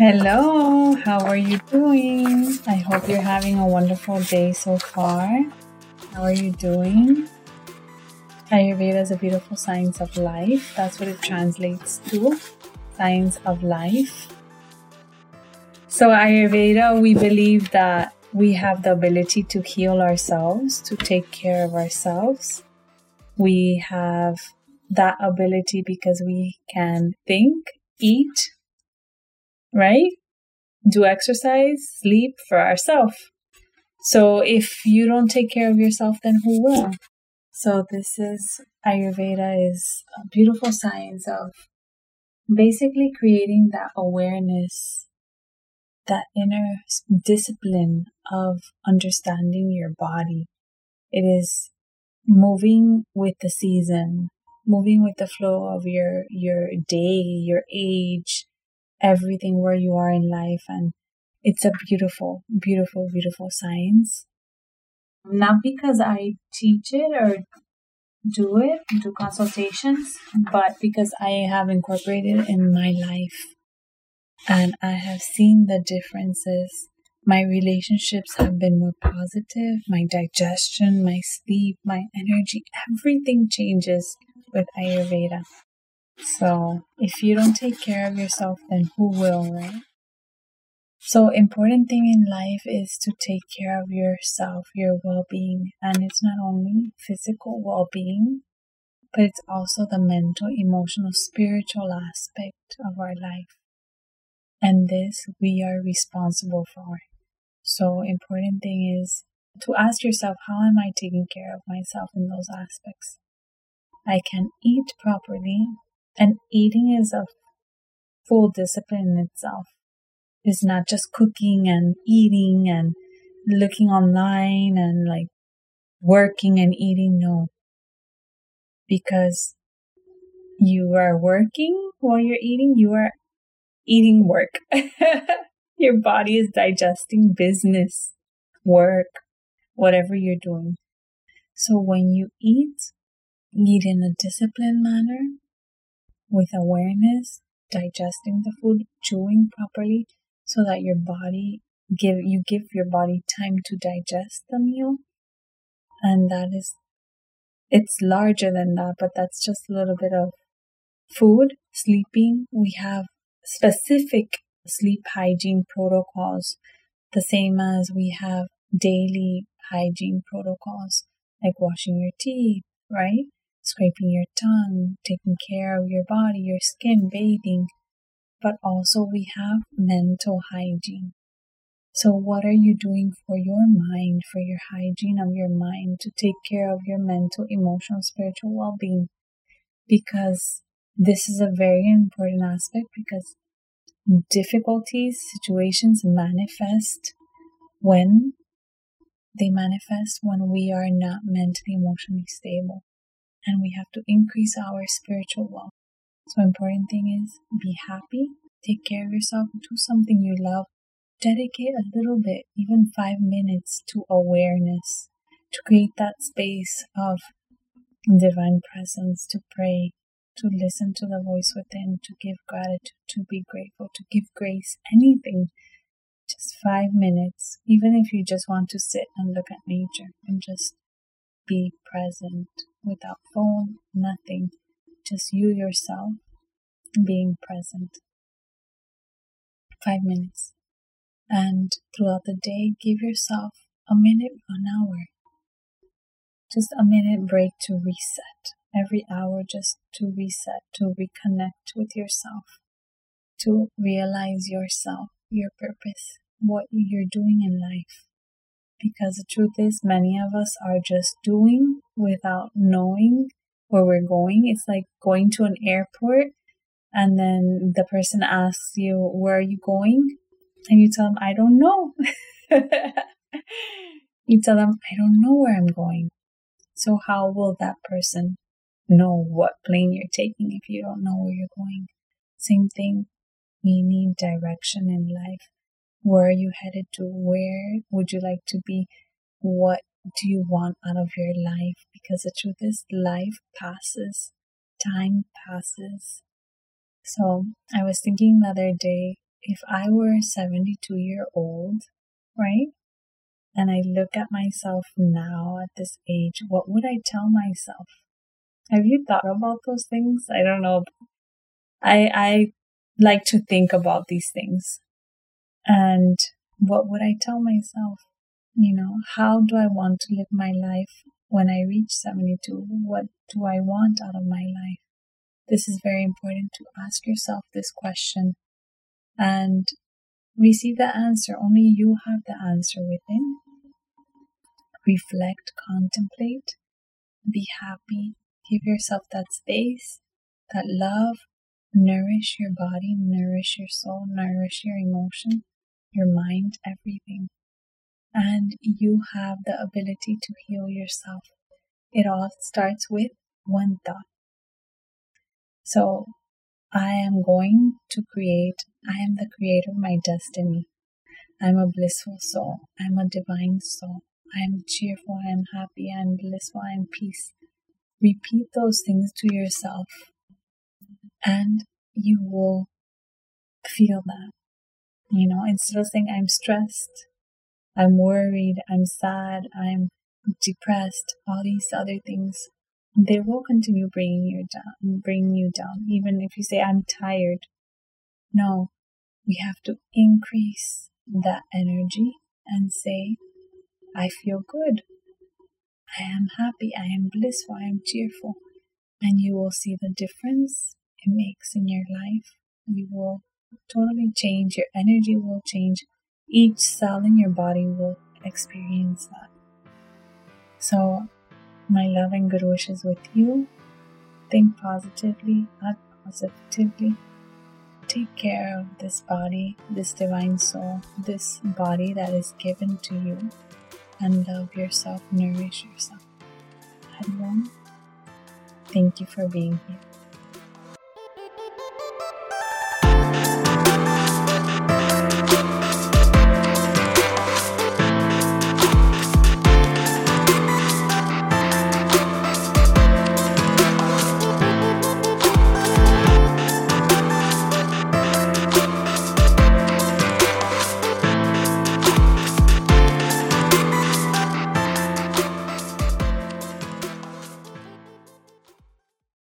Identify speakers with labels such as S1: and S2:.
S1: Hello, how are you doing? I hope you're having a wonderful day so far. How are you doing? Ayurveda is a beautiful science of life. That's what it translates to science of life. So, Ayurveda, we believe that we have the ability to heal ourselves, to take care of ourselves. We have that ability because we can think, eat, right? Do exercise, sleep for ourselves. So if you don't take care of yourself, then who will? So this is Ayurveda is a beautiful science of basically creating that awareness, that inner discipline of understanding your body. It is moving with the season, moving with the flow of your your day, your age, everything where you are in life and it's a beautiful, beautiful, beautiful science. Not because I teach it or do it, do consultations, but because I have incorporated it in my life and I have seen the differences. My relationships have been more positive, my digestion, my sleep, my energy, everything changes with Ayurveda. So if you don't take care of yourself, then who will, right? So important thing in life is to take care of yourself, your well-being, and it's not only physical well-being, but it's also the mental, emotional, spiritual aspect of our life. And this we are responsible for. So important thing is to ask yourself, how am I taking care of myself in those aspects? I can eat properly and eating is a full discipline in itself. It's not just cooking and eating and looking online and like working and eating. No. Because you are working while you're eating, you are eating work. Your body is digesting business, work, whatever you're doing. So when you eat, eat in a disciplined manner with awareness, digesting the food, chewing properly so that your body give you give your body time to digest the meal. And that is it's larger than that, but that's just a little bit of food, sleeping. We have specific sleep hygiene protocols, the same as we have daily hygiene protocols, like washing your teeth, right? Scraping your tongue, taking care of your body, your skin, bathing. But also we have mental hygiene. So what are you doing for your mind, for your hygiene of your mind, to take care of your mental, emotional, spiritual well-being? Because this is a very important aspect because difficulties, situations manifest when they manifest when we are not mentally, emotionally stable and we have to increase our spiritual wealth. So important thing is be happy, take care of yourself, do something you love, dedicate a little bit, even five minutes to awareness, to create that space of divine presence, to pray, to listen to the voice within, to give gratitude, to be grateful, to give grace, anything. Just five minutes, even if you just want to sit and look at nature and just be present without phone, nothing, just you yourself being present. Five minutes. And throughout the day, give yourself a minute, an hour. Just a minute break to reset. Every hour, just to reset, to reconnect with yourself, to realize yourself, your purpose, what you're doing in life because the truth is many of us are just doing without knowing where we're going. It's like going to an airport and then the person asks you, where are you going? And you tell them, I don't know. you tell them, I don't know where I'm going. So how will that person know what plane you're taking if you don't know where you're going? Same thing. We need direction in life. Where are you headed to? Where would you like to be? What do you want out of your life? Because the truth is, life passes, time passes. So I was thinking the other day if I were 72 year old, right? And I look at myself now at this age, what would I tell myself? Have you thought about those things? I don't know. I, I like to think about these things. And what would I tell myself? You know, how do I want to live my life when I reach 72? What do I want out of my life? This is very important to ask yourself this question and receive the answer. Only you have the answer within. Reflect, contemplate, be happy, give yourself that space, that love, nourish your body, nourish your soul, nourish your emotion, your mind, everything. And you have the ability to heal yourself. It all starts with one thought. So I am going to create, I am the creator of my destiny. I'm a blissful soul. I'm a divine soul. I am cheerful. I am happy. I am blissful. I am peace. Repeat those things to yourself and you will feel that. You know, instead of saying, I'm stressed, I'm worried, I'm sad, I'm depressed, all these other things, they will continue bringing you down, bringing you down. Even if you say, I'm tired. No, we have to increase that energy and say, I feel good. I am happy. I am blissful. I am cheerful. And you will see the difference it makes in your life. You will totally change. Your energy will change. Each cell in your body will experience that. So my love and good wishes with you. Think positively, act positively. Take care of this body, this divine soul, this body that is given to you, and love yourself, nourish yourself. Everyone, thank you for being here.